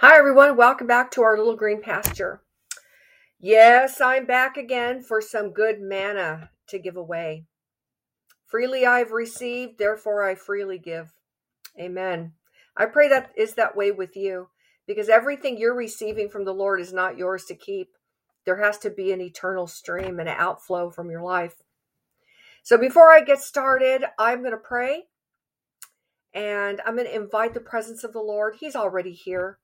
Hi, everyone. Welcome back to our little green pasture. Yes, I'm back again for some good manna to give away. Freely I've received, therefore I freely give. Amen. I pray that is that way with you because everything you're receiving from the Lord is not yours to keep. There has to be an eternal stream and an outflow from your life. So before I get started, I'm going to pray and I'm going to invite the presence of the Lord. He's already here.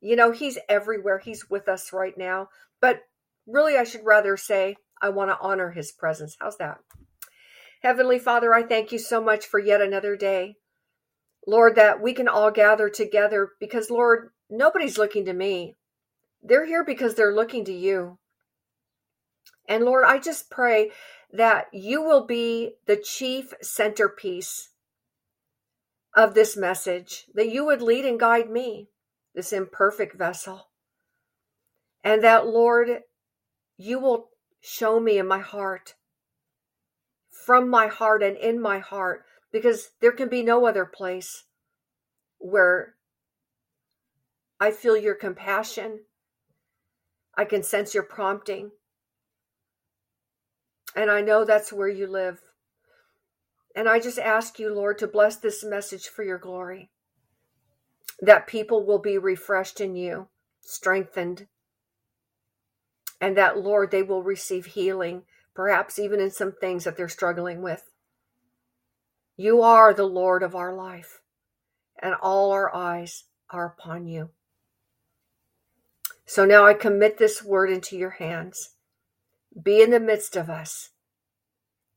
You know, He's everywhere. He's with us right now. But really, I should rather say, I want to honor His presence. How's that? Heavenly Father, I thank you so much for yet another day. Lord, that we can all gather together because, Lord, nobody's looking to me. They're here because they're looking to you. And Lord, I just pray that you will be the chief centerpiece of this message, that you would lead and guide me this imperfect vessel. And that, Lord, you will show me in my heart, from my heart and in my heart, because there can be no other place where I feel your compassion. I can sense your prompting. And I know that's where you live. And I just ask you, Lord, to bless this message for your glory that people will be refreshed in you, strengthened, and that, Lord, they will receive healing, perhaps even in some things that they're struggling with. You are the Lord of our life, and all our eyes are upon you. So now I commit this word into your hands. Be in the midst of us.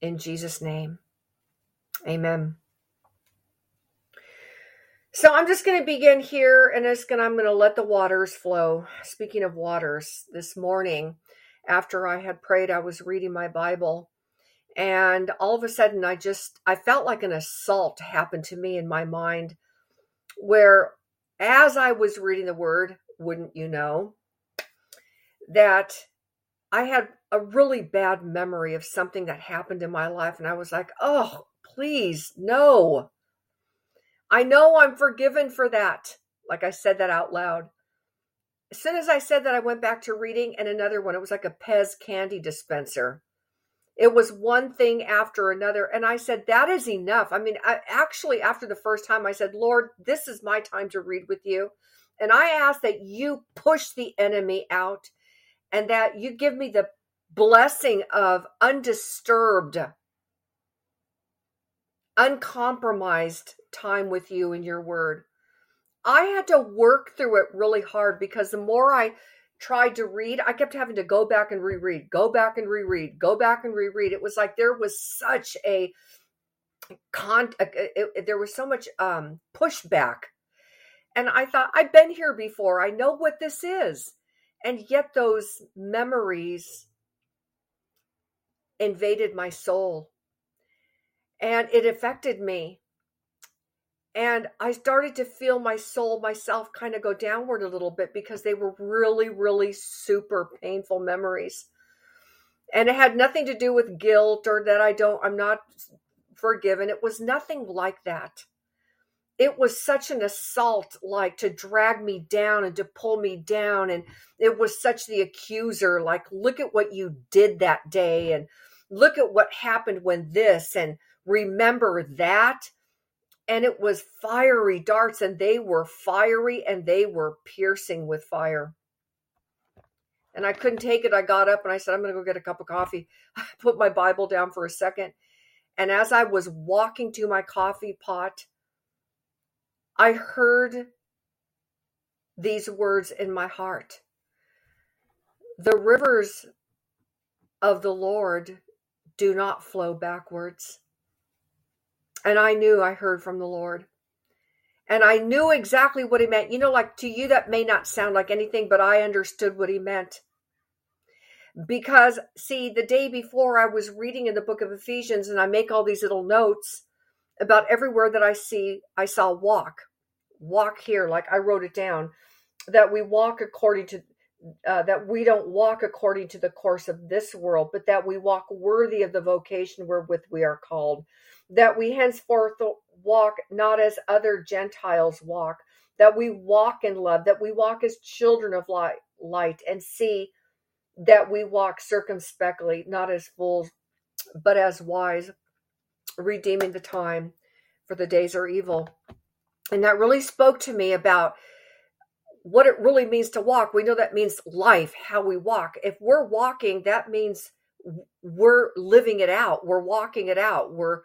In Jesus' name, amen. So I'm just going to begin here and it's going I'm going to let the waters flow. Speaking of waters, this morning after I had prayed, I was reading my Bible and all of a sudden I just I felt like an assault happened to me in my mind where as I was reading the word, wouldn't you know, that I had a really bad memory of something that happened in my life and I was like, "Oh, please, no." I know I'm forgiven for that. Like I said that out loud. As soon as I said that, I went back to reading and another one. It was like a Pez candy dispenser. It was one thing after another. And I said, that is enough. I mean, I, actually, after the first time, I said, Lord, this is my time to read with you. And I ask that you push the enemy out and that you give me the blessing of undisturbed uncompromised time with you and your word. I had to work through it really hard because the more I tried to read, I kept having to go back and reread, go back and reread, go back and reread. It was like there was such a con it, it, there was so much um pushback. And I thought I've been here before. I know what this is. And yet those memories invaded my soul and it affected me. And I started to feel my soul, myself kind of go downward a little bit because they were really, really super painful memories. And it had nothing to do with guilt or that I don't, I'm not forgiven. It was nothing like that. It was such an assault, like to drag me down and to pull me down. And it was such the accuser, like, look at what you did that day. And look at what happened when this. And remember that. And it was fiery darts, and they were fiery and they were piercing with fire. And I couldn't take it. I got up and I said, I'm going to go get a cup of coffee. I put my Bible down for a second. And as I was walking to my coffee pot, I heard these words in my heart The rivers of the Lord do not flow backwards. And I knew I heard from the Lord. And I knew exactly what he meant. You know, like to you, that may not sound like anything, but I understood what he meant. Because, see, the day before I was reading in the book of Ephesians and I make all these little notes about everywhere that I see, I saw walk, walk here, like I wrote it down, that we walk according to, uh, that we don't walk according to the course of this world, but that we walk worthy of the vocation wherewith we are called that we henceforth walk not as other Gentiles walk, that we walk in love, that we walk as children of light, light and see that we walk circumspectly, not as fools, but as wise, redeeming the time, for the days are evil. And that really spoke to me about what it really means to walk. We know that means life, how we walk. If we're walking, that means we're living it out. We're walking it out. We're,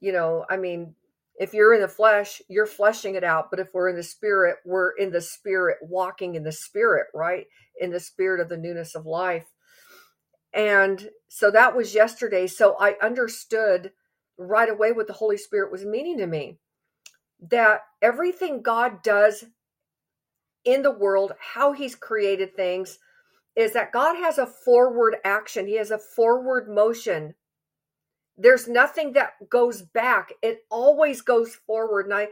you know, I mean, if you're in the flesh, you're fleshing it out. But if we're in the spirit, we're in the spirit, walking in the spirit, right? In the spirit of the newness of life. And so that was yesterday. So I understood right away what the Holy Spirit was meaning to me that everything God does in the world, how He's created things, is that God has a forward action, He has a forward motion. There's nothing that goes back. It always goes forward. And I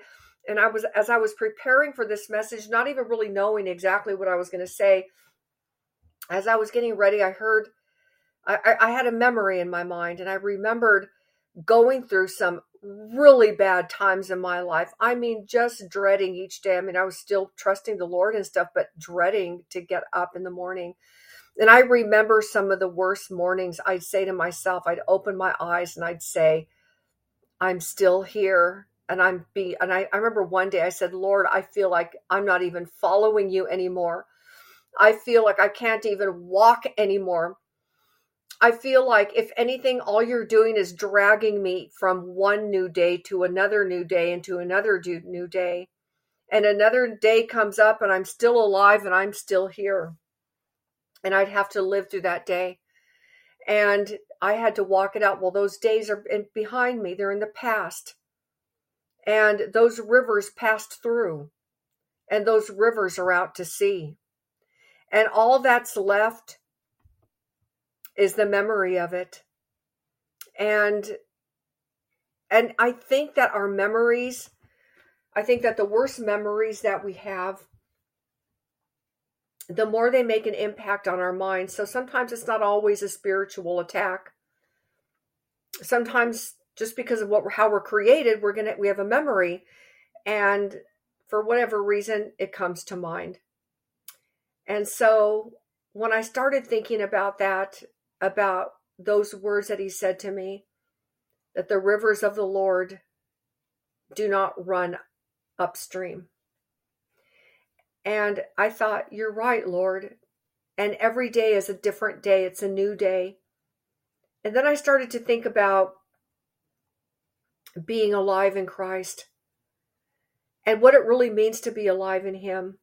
and I was as I was preparing for this message, not even really knowing exactly what I was going to say, as I was getting ready, I heard I, I had a memory in my mind and I remembered going through some really bad times in my life. I mean, just dreading each day. I mean, I was still trusting the Lord and stuff, but dreading to get up in the morning. And I remember some of the worst mornings. I'd say to myself, I'd open my eyes and I'd say, I'm still here. And I'm be and I, I remember one day I said, Lord, I feel like I'm not even following you anymore. I feel like I can't even walk anymore. I feel like if anything, all you're doing is dragging me from one new day to another new day and to another new day. And another day comes up and I'm still alive and I'm still here. And I'd have to live through that day. And I had to walk it out. Well, those days are behind me, they're in the past. And those rivers passed through, and those rivers are out to sea. And all that's left is the memory of it. And and I think that our memories, I think that the worst memories that we have, the more they make an impact on our minds. So sometimes it's not always a spiritual attack. Sometimes just because of what how we're created, we're gonna we have a memory, and for whatever reason, it comes to mind. And so when I started thinking about that, about those words that he said to me that the rivers of the Lord do not run upstream. And I thought, you're right, Lord. And every day is a different day, it's a new day. And then I started to think about being alive in Christ and what it really means to be alive in Him.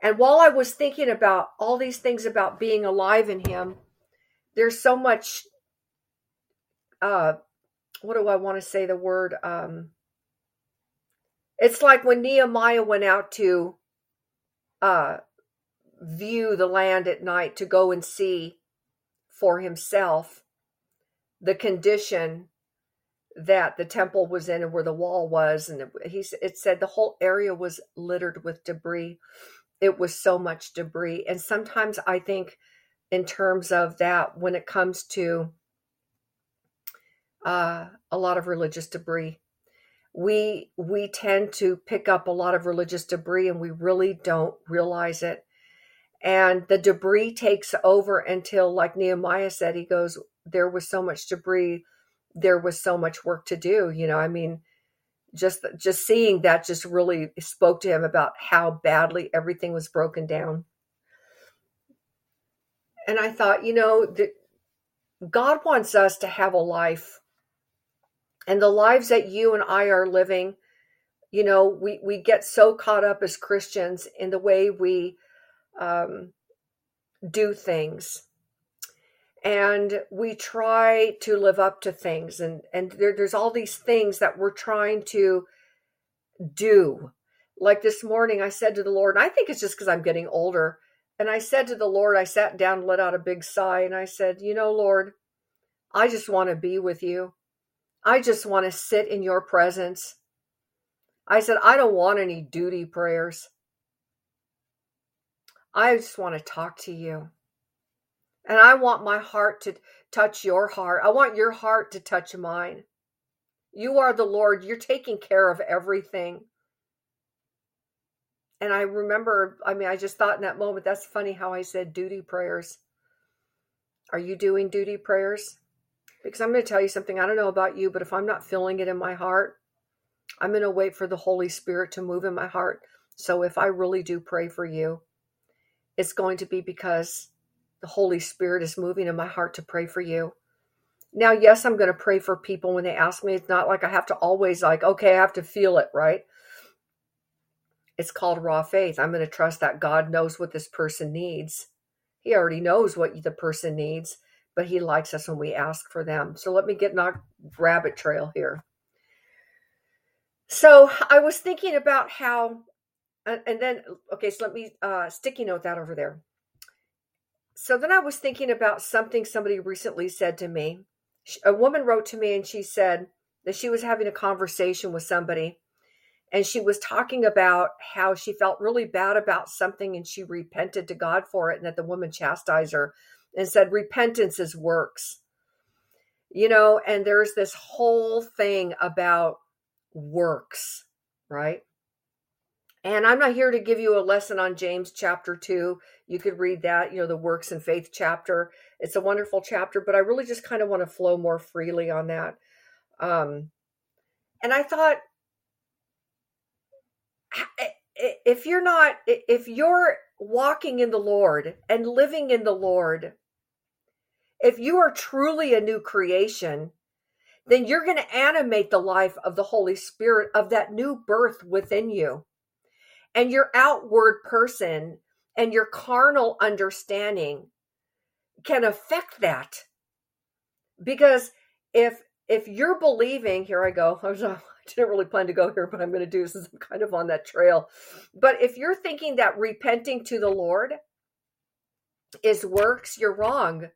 And while I was thinking about all these things about being alive in Him, there's so much uh what do I want to say the word um it's like when Nehemiah went out to uh view the land at night to go and see for himself the condition that the temple was in and where the wall was and he it said the whole area was littered with debris it was so much debris and sometimes i think in terms of that when it comes to uh, a lot of religious debris. We we tend to pick up a lot of religious debris and we really don't realize it. And the debris takes over until, like Nehemiah said, he goes, There was so much debris, there was so much work to do. You know, I mean, just just seeing that just really spoke to him about how badly everything was broken down and I thought, you know, that God wants us to have a life. And the lives that you and I are living, you know, we, we get so caught up as Christians in the way we um, do things. And we try to live up to things. And, and there, there's all these things that we're trying to do. Like this morning, I said to the Lord, and I think it's just because I'm getting older. And I said to the Lord, I sat down let out a big sigh, and I said, You know, Lord, I just want to be with you. I just want to sit in your presence. I said, I don't want any duty prayers. I just want to talk to you. And I want my heart to touch your heart. I want your heart to touch mine. You are the Lord. You're taking care of everything. And I remember, I mean, I just thought in that moment, that's funny how I said duty prayers. Are you doing duty prayers? Because I'm going to tell you something. I don't know about you, but if I'm not feeling it in my heart, I'm going to wait for the Holy Spirit to move in my heart. So if I really do pray for you, it's going to be because the Holy Spirit is moving in my heart to pray for you. Now, yes, I'm going to pray for people when they ask me. It's not like I have to always like, okay, I have to feel it, right? It's called raw faith. I'm going to trust that God knows what this person needs. He already knows what the person needs, but he likes us when we ask for them. So let me get on rabbit trail here. So I was thinking about how, and then, okay, so let me uh, sticky note that over there. So then I was thinking about something somebody recently said to me. A woman wrote to me and she said that she was having a conversation with somebody and she was talking about how she felt really bad about something and she repented to God for it and that the woman chastised her and said repentance is works. You know, and there's this whole thing about works, right? And I'm not here to give you a lesson on James chapter 2. You could read that, you know, the works and faith chapter. It's a wonderful chapter, but I really just kind of want to flow more freely on that. Um, and I thought, if you're not, if you're walking in the Lord and living in the Lord, if you are truly a new creation, then you're going to animate the life of the Holy Spirit of that new birth within you. And your outward person and your carnal understanding can affect that. Because if if you're believing, here I go. I, didn't really plan to go here, but I'm going to do this. I'm kind of on that trail. But if you're thinking that repenting to the Lord is works, you're wrong.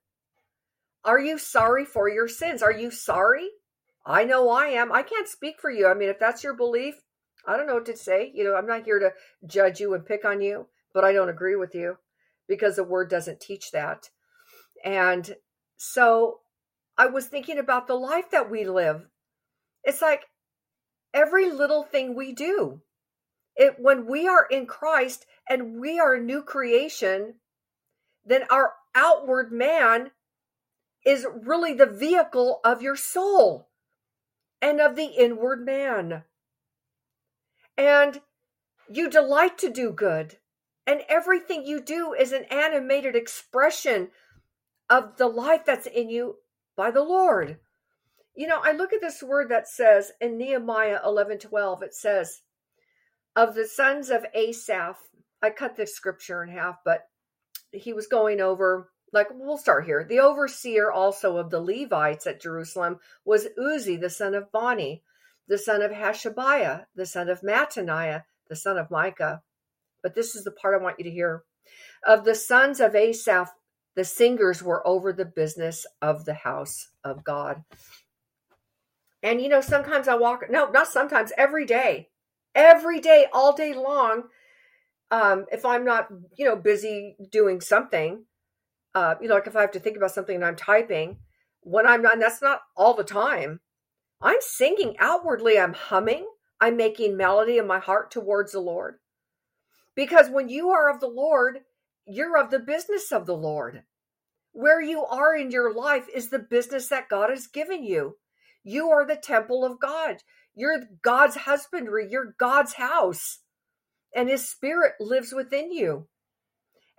Are you sorry for your sins? Are you sorry? I know I am. I can't speak for you. I mean, if that's your belief, I don't know what to say. You know, I'm not here to judge you and pick on you, but I don't agree with you because the word doesn't teach that. And so I was thinking about the life that we live. It's like every little thing we do. It when we are in Christ and we are a new creation, then our outward man is really the vehicle of your soul and of the inward man. And you delight to do good. And everything you do is an animated expression of the life that's in you by the Lord. You know, I look at this word that says in Nehemiah 11 12, it says, Of the sons of Asaph, I cut the scripture in half, but he was going over like we'll start here. The overseer also of the Levites at Jerusalem was Uzzi, the son of Bani, the son of Hashabiah, the son of Mattaniah, the son of Micah. But this is the part I want you to hear. Of the sons of Asaph, the singers were over the business of the house of God. And you know, sometimes I walk, no, not sometimes, every day, every day, all day long. Um, if I'm not, you know, busy doing something, uh, you know, like if I have to think about something and I'm typing, when I'm not, that's not all the time. I'm singing outwardly, I'm humming, I'm making melody in my heart towards the Lord. Because when you are of the Lord, you're of the business of the Lord. Where you are in your life is the business that God has given you. You are the temple of God. You're God's husbandry. You're God's house. And his spirit lives within you.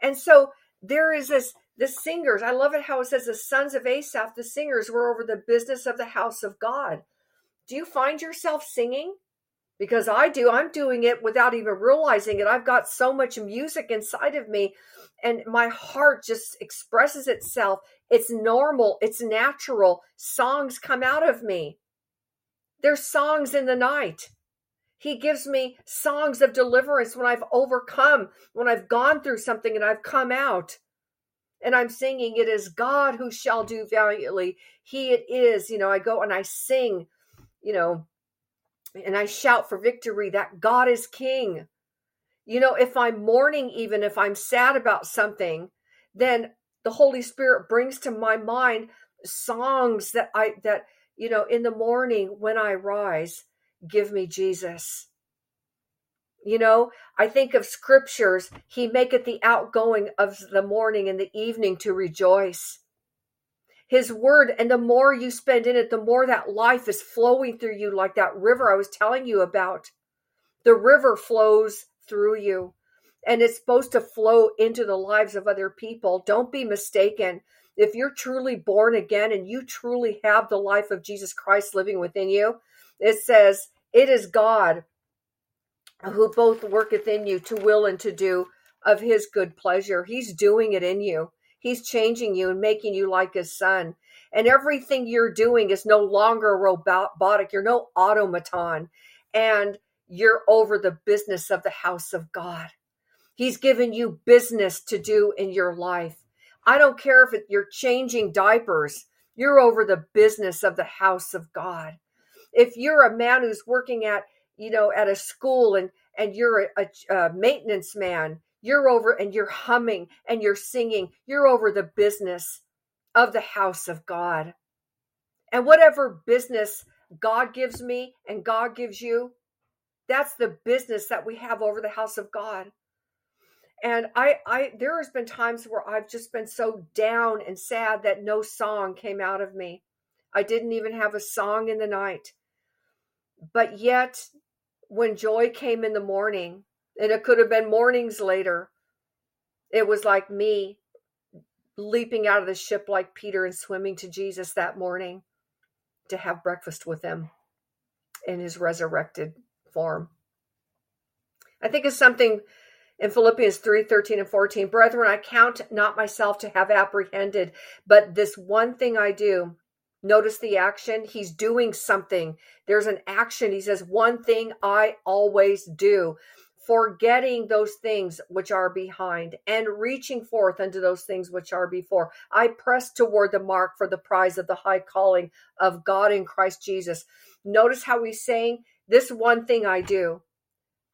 And so there is this the singers, I love it how it says the sons of Asaph, the singers, were over the business of the house of God. Do you find yourself singing? Because I do. I'm doing it without even realizing it. I've got so much music inside of me, and my heart just expresses itself. It's normal, it's natural. Songs come out of me. There's songs in the night. He gives me songs of deliverance when I've overcome, when I've gone through something and I've come out and I'm singing, It is God who shall do valiantly. He it is. You know, I go and I sing, you know, and I shout for victory that God is King. You know, if I'm mourning, even if I'm sad about something, then the Holy Spirit brings to my mind songs that I, that, you know, in the morning when I rise, give me Jesus. You know, I think of scriptures, He maketh the outgoing of the morning and the evening to rejoice. His word, and the more you spend in it, the more that life is flowing through you, like that river I was telling you about. The river flows through you and it's supposed to flow into the lives of other people. Don't be mistaken. If you're truly born again and you truly have the life of Jesus Christ living within you, it says, It is God who both worketh in you to will and to do of his good pleasure. He's doing it in you. He's changing you and making you like his son. And everything you're doing is no longer robotic. You're no automaton. And you're over the business of the house of God. He's given you business to do in your life. I don't care if it, you're changing diapers, you're over the business of the house of God. If you're a man who's working at, you know, at a school and and you're a, a, maintenance man, you're over and you're humming and you're singing, you're over the business of the house of God. And whatever business God gives me and God gives you, that's the business that we have over the house of God. And i i there has been times where i've just been so down and sad that no song came out of me. I didn't even have a song in the night. But yet when joy came in the morning and it could have been mornings later it was like me leaping out of the ship like peter and swimming to jesus that morning to have breakfast with him in his resurrected form i think it's something in Philippians 3 13 and 14. Brethren, I count not myself to have apprehended, but this one thing I do. Notice the action. He's doing something. There's an action. He says, One thing I always do, forgetting those things which are behind and reaching forth unto those things which are before. I press toward the mark for the prize of the high calling of God in Christ Jesus. Notice how he's saying, This one thing I do.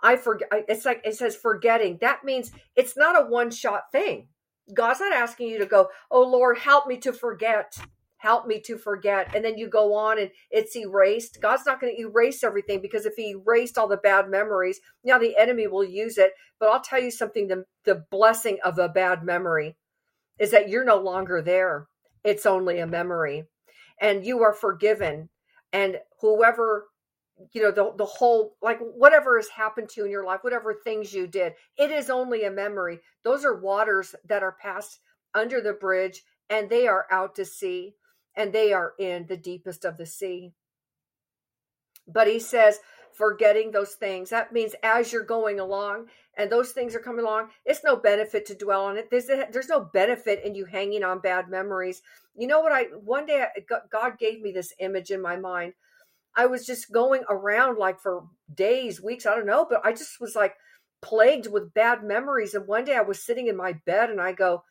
I forget. It's like it says forgetting. That means it's not a one shot thing. God's not asking you to go, oh Lord, help me to forget. Help me to forget. And then you go on and it's erased. God's not going to erase everything because if He erased all the bad memories, now the enemy will use it. But I'll tell you something the, the blessing of a bad memory is that you're no longer there. It's only a memory. And you are forgiven. And whoever you know the the whole like whatever has happened to you in your life whatever things you did it is only a memory those are waters that are passed under the bridge and they are out to sea and they are in the deepest of the sea. But he says forgetting those things that means as you're going along and those things are coming along it's no benefit to dwell on it. There's, there's no benefit in you hanging on bad memories. You know what i one day god gave me this image in my mind. I was just going around like for days, weeks, I don't know, but I just was like plagued with bad memories. And one day I was sitting in my bed and I go,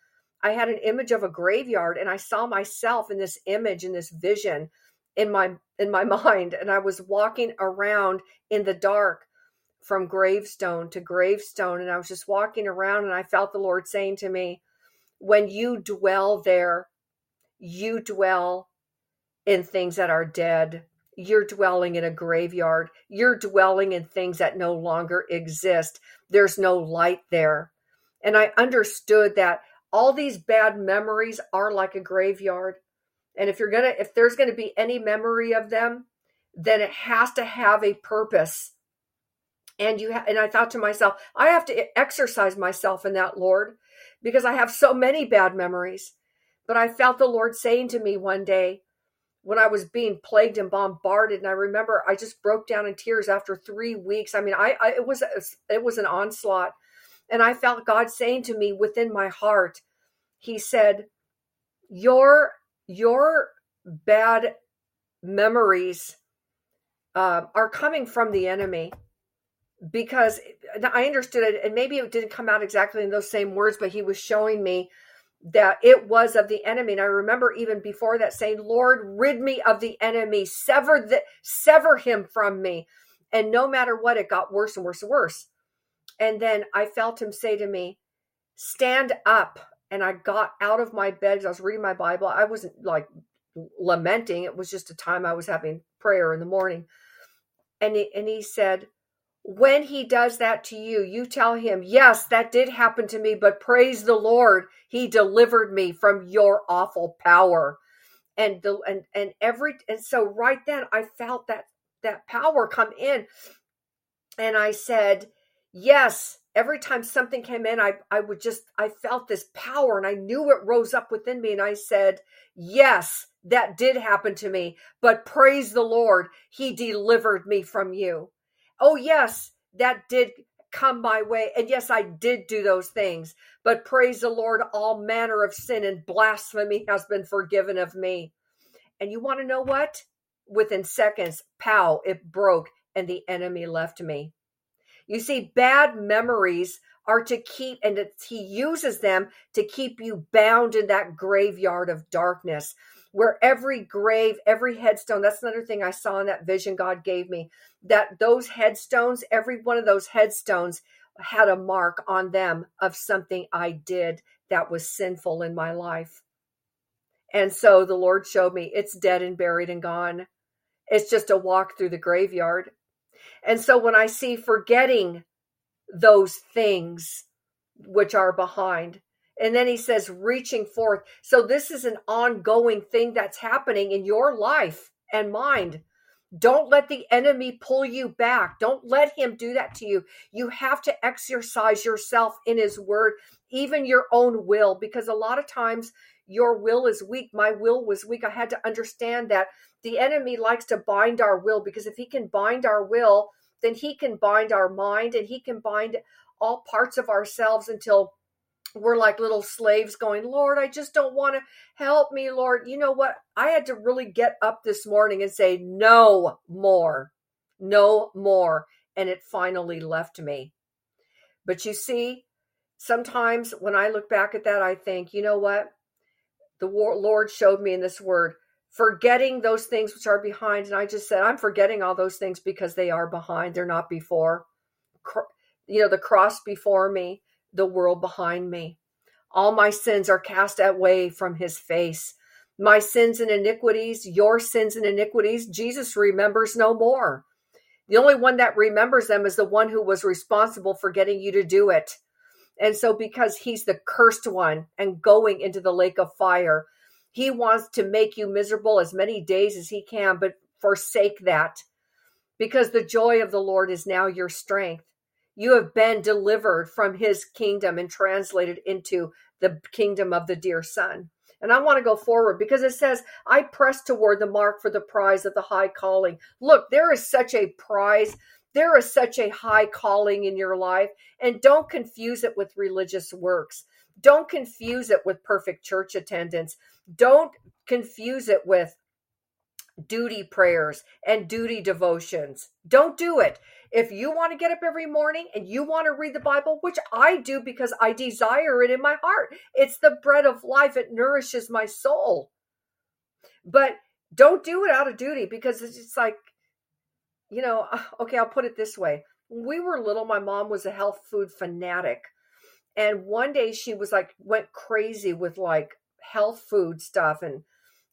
I had an image of a graveyard and I saw myself in this image in this vision in my in my mind and I was walking around in the dark from gravestone to gravestone and I was just walking around and I felt the Lord saying to me when you dwell there you dwell in things that are dead you're dwelling in a graveyard. You're dwelling in things that no longer exist. There's no light there. And I understood that all these bad memories are like a graveyard. And if you're going to, if there's going to be any memory of them, then it has to have a purpose. And you ha- and I thought to myself, I have to exercise myself in that, Lord, because I have so many bad memories. But I felt the Lord saying to me one day, when I was being plagued and bombarded. And I remember I just broke down in tears after three weeks. I mean, I, I it was it was an onslaught, and I felt God saying to me within my heart, He said, "Your your bad memories uh, are coming from the enemy." Because I understood it, and maybe it didn't come out exactly in those same words, but he was showing me that it was of the enemy. And I remember even before that saying, Lord, rid me of the enemy, sever the sever him from me. And no matter what, it got worse and worse and worse. And then I felt him say to me, Stand up. And I got out of my bed I was reading my Bible. I wasn't like lamenting. It was just a time I was having prayer in the morning. And he, and he said, when he does that to you, you tell him, Yes, that did happen to me, but praise the Lord, he delivered me from your awful power. And the and and every and so right then I felt that that power come in. And I said, Yes, every time something came in, I I would just I felt this power and I knew it rose up within me. And I said, Yes, that did happen to me, but praise the Lord, he delivered me from you oh, yes, that did come my way. And yes, I did do those things. But praise the Lord, all manner of sin and blasphemy has been forgiven of me. And you want to know what? Within seconds, pow, it broke and the enemy left me. You see, bad memories are to keep, and he uses them to keep you bound in that graveyard of darkness where every grave, every headstone, that's another thing I saw in that vision God gave me, that those headstones, every one of those headstones had a mark on them of something I did that was sinful in my life. And so the Lord showed me it's dead and buried and gone. It's just a walk through the graveyard. And so when I see forgetting those things which are behind, and then he says, reaching forth. So this is an ongoing thing that's happening in your life and mind. Don't let the enemy pull you back. Don't let him do that to you. You have to exercise yourself in his word, even your own will, because a lot of times your will is weak. My will was weak. I had to understand that the enemy likes to bind our will because if he can bind our will, then he can bind our mind and he can bind all parts of ourselves until we're like little slaves going, Lord, I just don't want to help me, Lord. You know what? I had to really get up this morning and say, no more, no more. And it finally left me. But you see, sometimes when I look back at that, I think, you know what? The Lord showed me in this word, forgetting those things which are behind. And I just said, I'm forgetting all those things because they are behind, they're not before. You know, the cross before me the world behind me. All my sins are cast away from his face. My sins and iniquities, your sins and iniquities, Jesus remembers no more. The only one that remembers them is the one who was responsible for getting you to do it. And so, because he's the cursed one and going into the lake of fire, he wants to make you miserable as many days as he can, but forsake that because the joy of the Lord is now your strength. You have been delivered from his kingdom and translated into the kingdom of the dear son. And I want to go forward because it says, I press toward the mark for the prize of the high calling. Look, there is such a prize. There is such a high calling in your life. And don't confuse it with religious works. Don't confuse it with perfect church attendance. Don't confuse it with duty prayers and duty devotions. Don't do it. If you want to get up every morning and you want to read the Bible, which I do because I desire it in my heart, it's the bread of life, it nourishes my soul. But don't do it out of duty because it's like, you know, okay, I'll put it this way. When we were little, my mom was a health food fanatic. And one day she was like, went crazy with like health food stuff. And,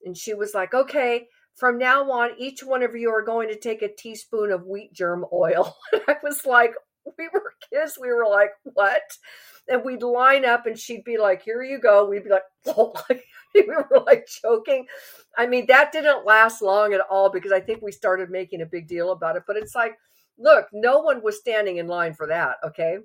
and she was like, okay, from now on, each one of you are going to take a teaspoon of wheat germ oil. And I was like, we were kids. We were like, what? And we'd line up and she'd be like, here you go. We'd be like, oh, we were like choking. I mean, that didn't last long at all because I think we started making a big deal about it. But it's like, look, no one was standing in line for that. Okay.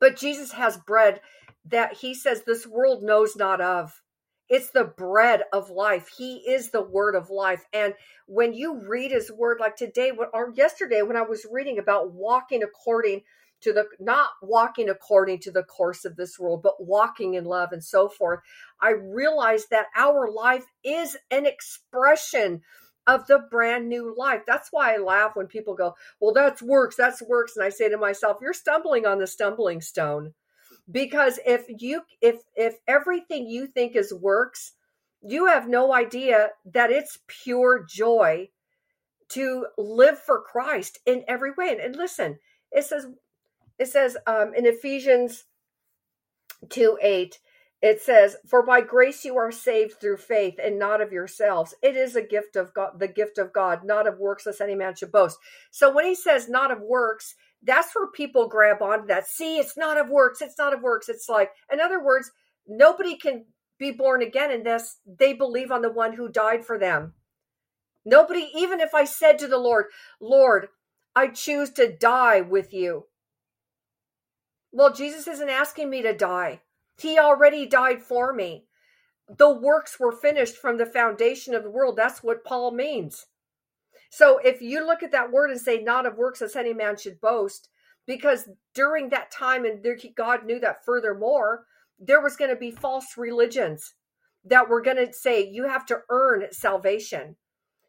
But Jesus has bread that he says this world knows not of. It's the bread of life. He is the word of life. And when you read his word, like today or yesterday, when I was reading about walking according to the not walking according to the course of this world, but walking in love and so forth, I realized that our life is an expression of the brand new life. That's why I laugh when people go, Well, that's works, that's works. And I say to myself, You're stumbling on the stumbling stone because if you if if everything you think is works you have no idea that it's pure joy to live for christ in every way and, and listen it says it says um, in ephesians 2 8 it says, For by grace you are saved through faith and not of yourselves. It is a gift of God, the gift of God, not of works, lest any man should boast. So when he says not of works, that's where people grab onto that. See, it's not of works, it's not of works. It's like, in other words, nobody can be born again unless they believe on the one who died for them. Nobody, even if I said to the Lord, Lord, I choose to die with you. Well, Jesus isn't asking me to die. He already died for me. The works were finished from the foundation of the world. That's what Paul means. So if you look at that word and say, not of works as any man should boast, because during that time, and God knew that furthermore, there was going to be false religions that were going to say you have to earn salvation.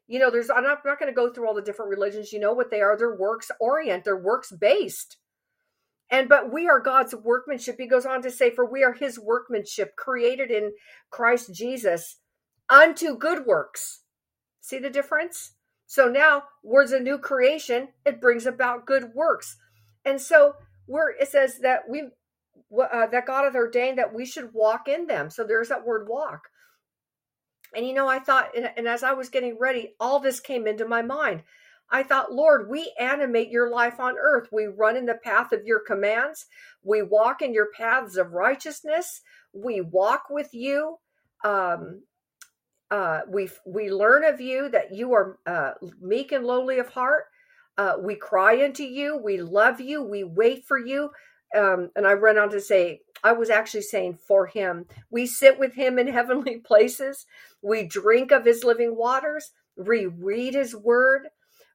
You know, there's I'm not, I'm not going to go through all the different religions. You know what they are? They're works orient. They're works based. And but we are God's workmanship. He goes on to say, for we are his workmanship, created in Christ Jesus unto good works. See the difference? So now we're a new creation. It brings about good works. And so we're it says that we uh, that God hath ordained that we should walk in them. So there's that word walk. And you know, I thought, and, and as I was getting ready, all this came into my mind. I thought, Lord, we animate your life on earth. We run in the path of your commands. We walk in your paths of righteousness. We walk with you. Um, uh, we we learn of you that you are uh, meek and lowly of heart. Uh, we cry unto you. We love you. We wait for you. Um, and I run on to say, I was actually saying for him. We sit with him in heavenly places. We drink of his living waters. We read his word.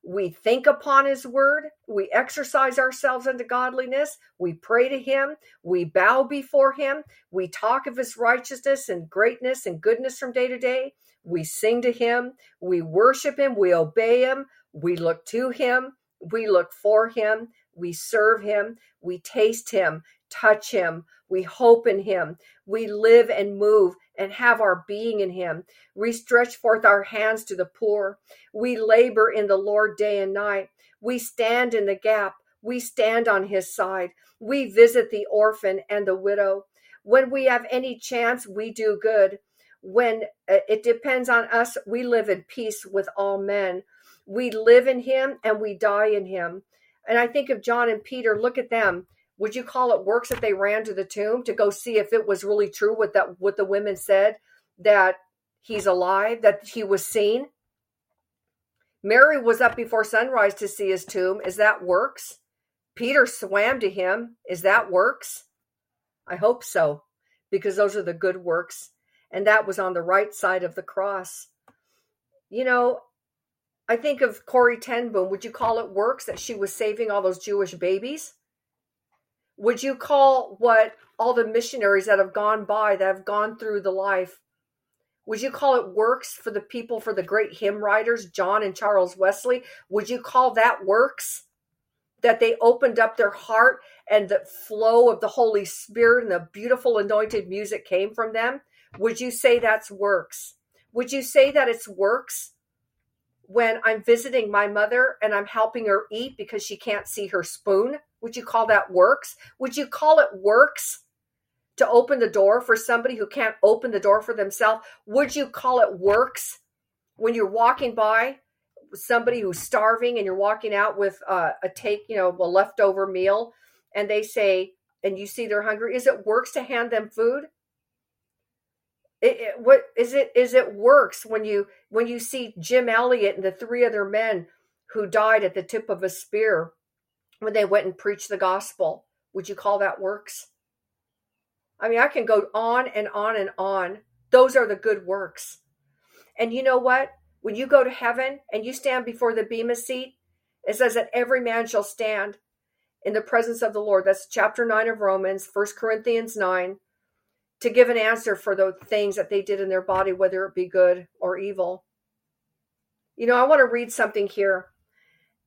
We think upon his word. We exercise ourselves unto godliness. We pray to him. We bow before him. We talk of his righteousness and greatness and goodness from day to day. We sing to him. We worship him. We obey him. We look to him. We look for him. We serve him. We taste him, touch him. We hope in him. We live and move and have our being in him. We stretch forth our hands to the poor. We labor in the Lord day and night. We stand in the gap. We stand on his side. We visit the orphan and the widow. When we have any chance, we do good. When uh, it depends on us, we live in peace with all men. We live in him and we die in him. And I think of John and Peter, look at them. Would you call it works that they ran to the tomb to go see if it was really true what that what the women said that he's alive that he was seen? Mary was up before sunrise to see his tomb. Is that works? Peter swam to him. Is that works? I hope so because those are the good works and that was on the right side of the cross. You know i think of corrie ten boom would you call it works that she was saving all those jewish babies? Would you call what all the missionaries that have gone by that have gone through the life would you call it works for the people for the great hymn writers john and charles wesley? Would you call that works? That they opened up their heart and the flow of the holy spirit and the beautiful anointed music came from them would you say that's works would you say that it's works when i'm visiting my mother and i'm helping her eat because she can't see her spoon would you call that works? Would you call it works to open the door for somebody who can't open the door for themselves? Would you call it works when you're walking by somebody who's starving and you're walking out with uh, a take, you know, a leftover meal and they say, and you see they're hungry, is it works to hand them food? It, it, what is it is it works when you when you see Jim Elliot and the three other men who died at the tip of a spear when they went and preached the gospel. Would you call that works? I mean, I can go on and on and on. Those are the good works. And you know what? When you go to heaven and you stand before the Bema seat, it says that every man shall stand in the presence of the Lord. That's chapter 9 of Romans, First Corinthians 9, to give an answer for the things that they did in their body, whether it be good or evil. You know, I want to read something here.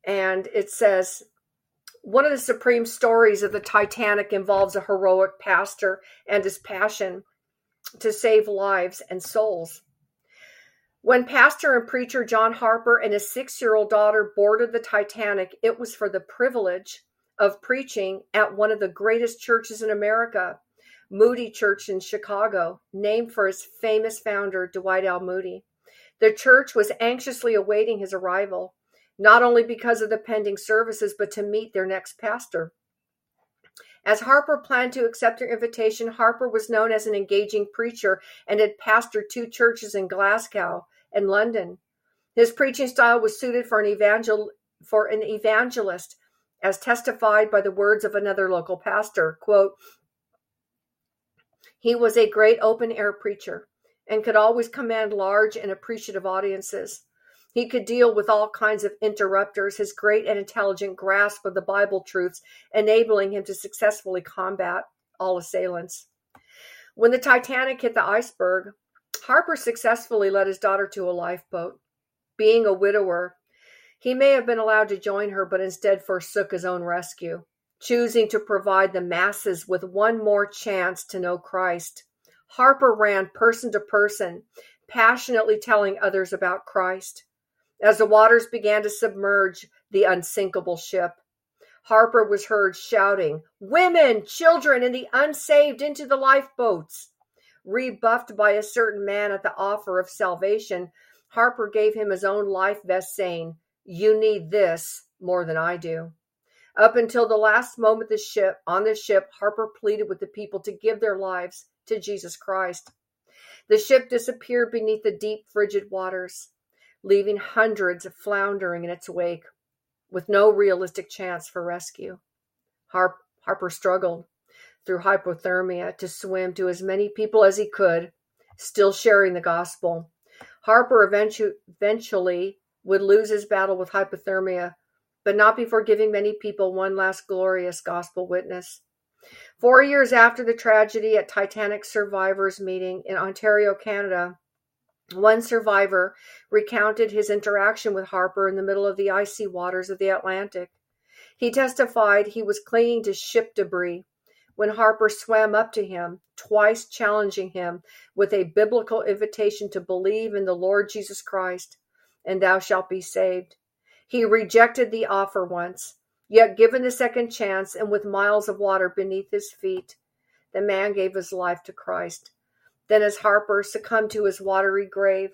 And it says, one of the supreme stories of the Titanic involves a heroic pastor and his passion to save lives and souls. When pastor and preacher John Harper and his six year old daughter boarded the Titanic, it was for the privilege of preaching at one of the greatest churches in America. Moody Church in Chicago, named for its famous founder, Dwight L. Moody. The church was anxiously awaiting his arrival, not only because of the pending services, but to meet their next pastor. As Harper planned to accept their invitation, Harper was known as an engaging preacher and had pastored two churches in Glasgow and London. His preaching style was suited for an, evangel- for an evangelist, as testified by the words of another local pastor. Quote, he was a great open air preacher and could always command large and appreciative audiences. He could deal with all kinds of interrupters, his great and intelligent grasp of the Bible truths enabling him to successfully combat all assailants. When the Titanic hit the iceberg, Harper successfully led his daughter to a lifeboat. Being a widower, he may have been allowed to join her, but instead forsook his own rescue, choosing to provide the masses with one more chance to know Christ. Harper ran person to person, passionately telling others about Christ. As the waters began to submerge the unsinkable ship, Harper was heard shouting, Women, children, and the unsaved into the lifeboats. Rebuffed by a certain man at the offer of salvation, Harper gave him his own life vest, saying, You need this more than I do. Up until the last moment the ship on the ship, Harper pleaded with the people to give their lives to Jesus Christ. The ship disappeared beneath the deep, frigid waters leaving hundreds floundering in its wake with no realistic chance for rescue. Harp, Harper struggled through hypothermia to swim to as many people as he could, still sharing the gospel. Harper eventually, eventually would lose his battle with hypothermia, but not before giving many people one last glorious gospel witness. Four years after the tragedy at Titanic survivors meeting in Ontario, Canada, one survivor recounted his interaction with Harper in the middle of the icy waters of the Atlantic. He testified he was clinging to ship debris when Harper swam up to him, twice challenging him with a biblical invitation to believe in the Lord Jesus Christ, and thou shalt be saved. He rejected the offer once, yet given the second chance, and with miles of water beneath his feet, the man gave his life to Christ. Then, as Harper succumbed to his watery grave,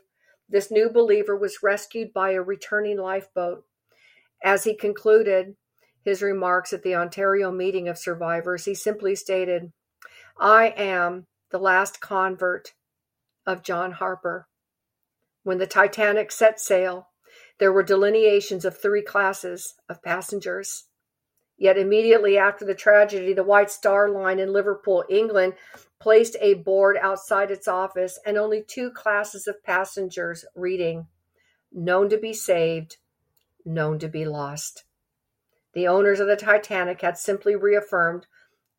this new believer was rescued by a returning lifeboat. As he concluded his remarks at the Ontario meeting of survivors, he simply stated, I am the last convert of John Harper. When the Titanic set sail, there were delineations of three classes of passengers. Yet immediately after the tragedy, the White Star Line in Liverpool, England, placed a board outside its office and only two classes of passengers reading known to be saved, known to be lost. The owners of the Titanic had simply reaffirmed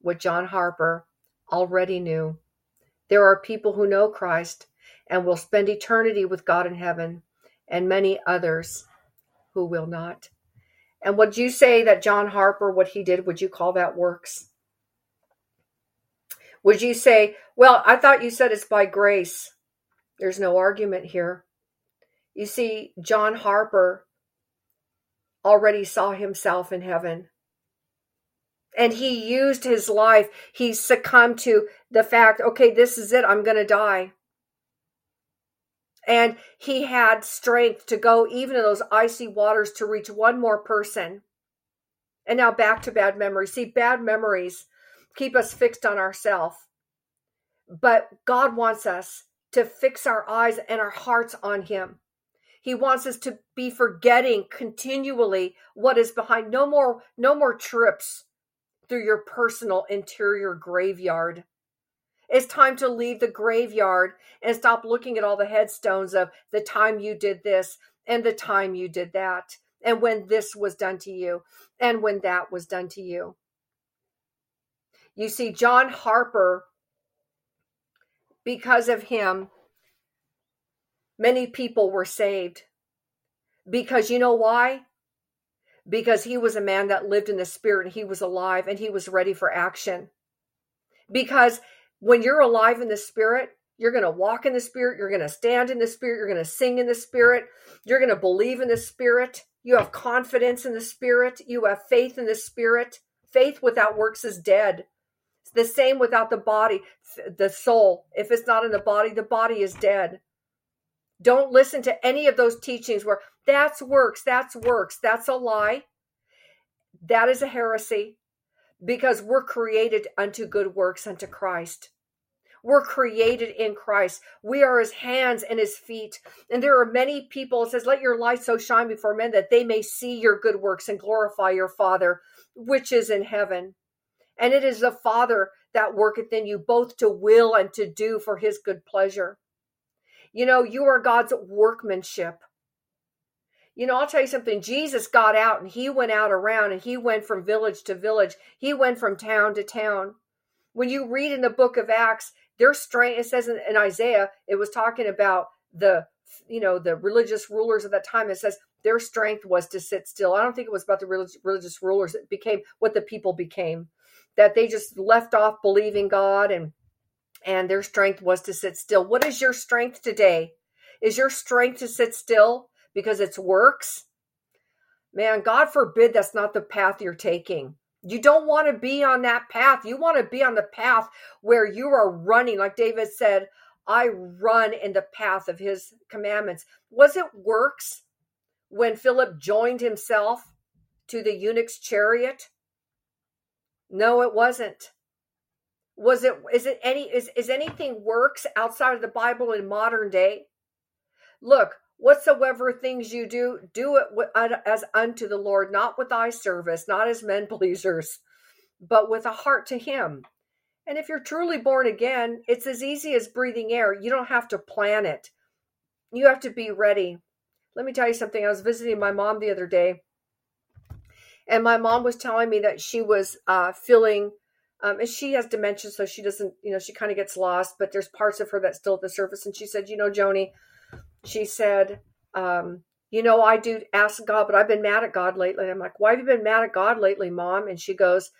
what John Harper already knew. There are people who know Christ and will spend eternity with God in heaven, and many others who will not. And would you say that John Harper, what he did, would you call that works? Would you say, well, I thought you said it's by grace? There's no argument here. You see, John Harper already saw himself in heaven. And he used his life. He succumbed to the fact, okay, this is it. I'm going to die. And he had strength to go even in those icy waters to reach one more person. And now back to bad memories. See, bad memories keep us fixed on ourselves. But God wants us to fix our eyes and our hearts on Him. He wants us to be forgetting continually what is behind. No more, no more trips through your personal interior graveyard. It's time to leave the graveyard and stop looking at all the headstones of the time you did this and the time you did that, and when this was done to you, and when that was done to you. You see, John Harper, because of him, many people were saved. Because you know why? Because he was a man that lived in the spirit and he was alive and he was ready for action. Because when you're alive in the spirit, you're going to walk in the spirit, you're going to stand in the spirit, you're going to sing in the spirit, you're going to believe in the spirit. You have confidence in the spirit, you have faith in the spirit. Faith without works is dead. It's the same without the body, the soul. If it's not in the body, the body is dead. Don't listen to any of those teachings where that's works, that's works. That's a lie. That is a heresy because we're created unto good works unto Christ. We're created in Christ. We are his hands and his feet. And there are many people, it says, Let your light so shine before men that they may see your good works and glorify your Father, which is in heaven. And it is the Father that worketh in you both to will and to do for his good pleasure. You know, you are God's workmanship. You know, I'll tell you something. Jesus got out and he went out around and he went from village to village. He went from town to town. When you read in the book of Acts, their strength it says in, in isaiah it was talking about the you know the religious rulers of that time. It says their strength was to sit still. I don't think it was about the religious, religious rulers. It became what the people became. That they just left off believing god and and their strength was to sit still. What is your strength today? Is your strength to sit still because it's works man god forbid that's not the path you're taking you don't want to be on that path. You want to be on the path where you are running, like David said, I run in the path of his commandments. Was it works when Philip joined himself to the eunuch's chariot? No, it wasn't. Was it is it any is, is anything works outside of the Bible in modern day? Look, whatsoever things you do, do it as unto the Lord, not with eye service, not as men pleasers, but with a heart to Him. And if you're truly born again, it's as easy as breathing air. You don't have to plan it, you have to be ready. Let me tell you something. I was visiting my mom the other day, and my mom was telling me that she was uh, feeling. Um, and she has dementia, so she doesn't, you know, she kind of gets lost, but there's parts of her that's still at the surface. And she said, you know, Joni, she said, um, you know, I do ask God, but I've been mad at God lately. I'm like, why have you been mad at God lately, mom? And she goes,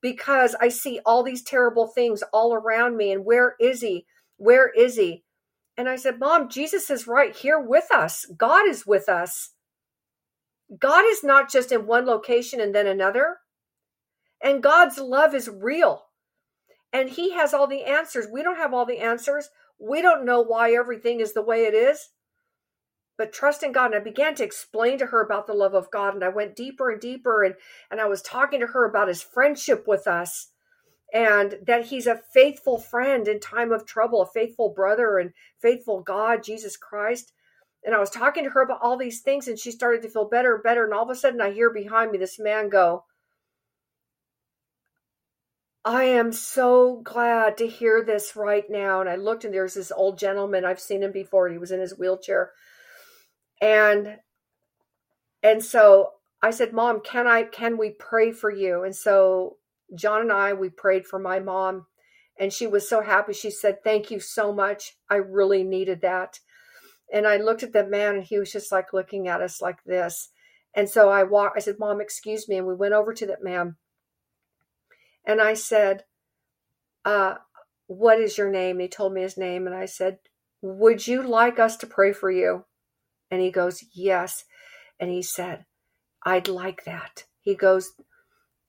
because I see all these terrible things all around me. And where is he? Where is he? And I said, Mom, Jesus is right here with us. God is with us. God is not just in one location and then another. And God's love is real. And He has all the answers. We don't have all the answers. We don't know why everything is the way it is but trust in God. And I began to explain to her about the love of God. And I went deeper and deeper. And, and I was talking to her about his friendship with us and that he's a faithful friend in time of trouble, a faithful brother and faithful God, Jesus Christ. And I was talking to her about all these things, and she started to feel better and better. And all of a sudden, I hear behind me this man go, I am so glad to hear this right now. And I looked, and there's this old gentleman. I've seen him before. He was in his wheelchair and and so I said, "Mom, can I can we pray for you?" And so John and I we prayed for my mom and she was so happy. She said, "Thank you so much. I really needed that." And I looked at the man and he was just like looking at us like this. And so I walked I said, "Mom, excuse me." And we went over to that man. And I said, uh, what is your name? And he told me his name and I said, "Would you like us to pray for you?" And he goes, Yes. And he said, I'd like that. He goes,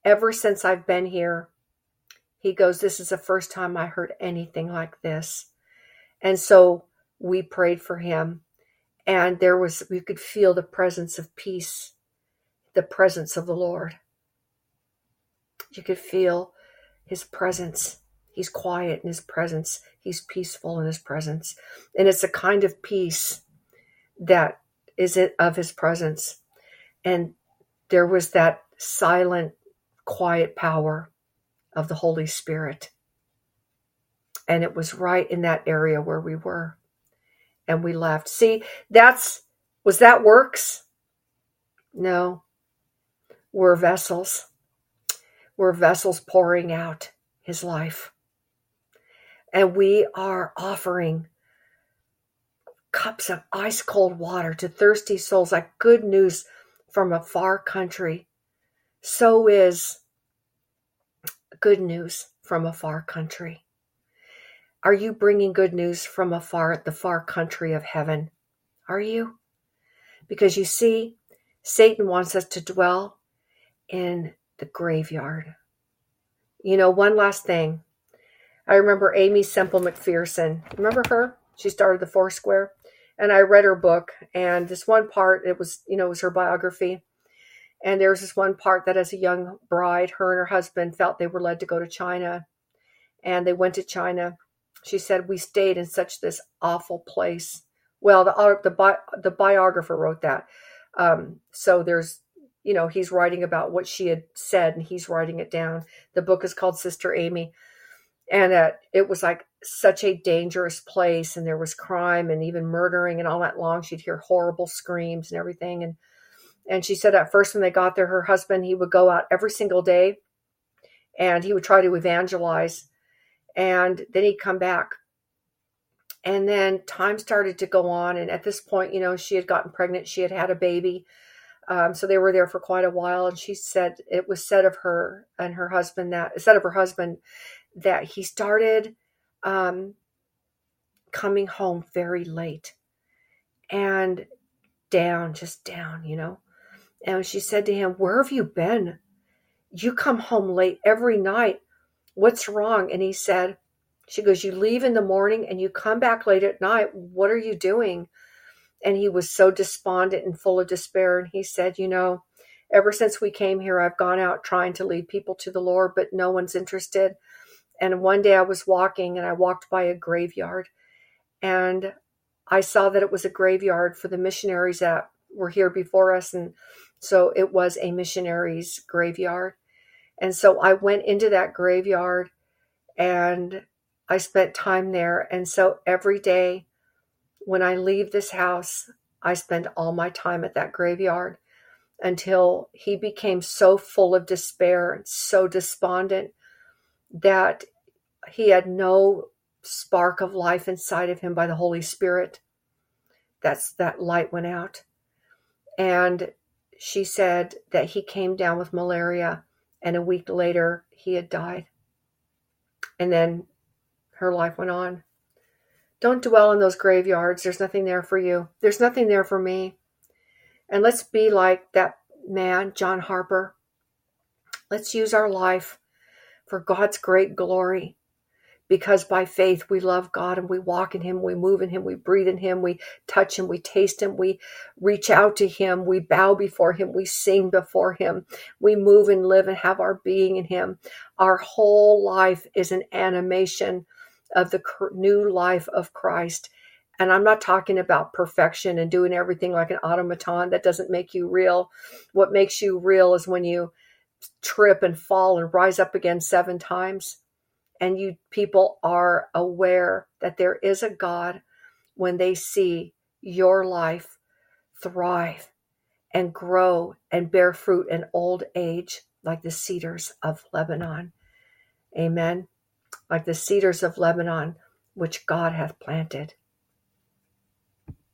Ever since I've been here, he goes, This is the first time I heard anything like this. And so we prayed for him. And there was, we could feel the presence of peace, the presence of the Lord. You could feel his presence. He's quiet in his presence. He's peaceful in his presence. And it's a kind of peace that is it of his presence. And there was that silent, quiet power of the Holy Spirit. And it was right in that area where we were. And we left. See, that's, was that works? No. We're vessels. We're vessels pouring out his life. And we are offering cups of ice cold water to thirsty souls like good news from a far country. So is good news from a far country. Are you bringing good news from afar, the far country of heaven? Are you? Because you see, Satan wants us to dwell in the graveyard. You know, one last thing I remember Aimee Semple McPherson. Remember her? She started the Foursquare. And I read her book. And this one part, it was, you know, it was her biography. And there was this one part that as a young bride, her and her husband felt they were led to go to China. And they went to China. She said, We stayed in such this awful place. Well, the, uh, the, the biographer wrote that. Um, so there's, you know, he's writing about what she had said and he's writing it down. The book is called Sister Aimee, and uh, it was like such a dangerous place and there was crime and even murdering and all that long. She'd hear horrible screams and everything. And and she said at first when they got there her husband he would go out every single day and he would try to evangelize. And then he'd come back. And then time started to go on and at this point you know she had gotten pregnant. She had had a baby. Um, so they were there for quite a while and she said it was said of her and her husband that said of her husband that he started um, coming home very late and down, just down, you know. And she said to him, Where have you been? You come home late every night. What's wrong? And he said, She goes, You leave in the morning and you come back late at night. What are you doing? And he was so despondent and full of despair. And he said, You know, ever since we came here, I've gone out trying to lead people to the Lord, but no one's interested. And one day I was walking and I walked by a graveyard and I saw that it was a graveyard for the missionaries that were here before us. And so it was a missionaries graveyard. And so I went into that graveyard and I spent time there. And so every day when I leave this house, I spend all my time at that graveyard until he became so full of despair and so despondent that he had no spark of life inside of him by the Holy Spirit. That's that light went out. And she said that he came down with malaria and a week later he had died. And then her life went on. Don't dwell in those graveyards. There's nothing there for you. There's nothing there for me. And let's be like that man, John Harper. Let's use our life for God's great glory because by faith we love God and we walk in Him, we move in Him, we breathe in Him, we touch Him, we taste Him, we reach out to Him, we bow before Him, we sing before Him, we move and live and have our being in Him. Our whole life is an animation of the new life of Christ. And I'm not talking about perfection and doing everything like an automaton. That doesn't make you real. What makes you real is when you trip and fall and rise up again seven times and you people are aware that there is a God when they see your life thrive and grow and bear fruit in old age like the cedars of Lebanon. Amen. Like the cedars of Lebanon, which God hath planted.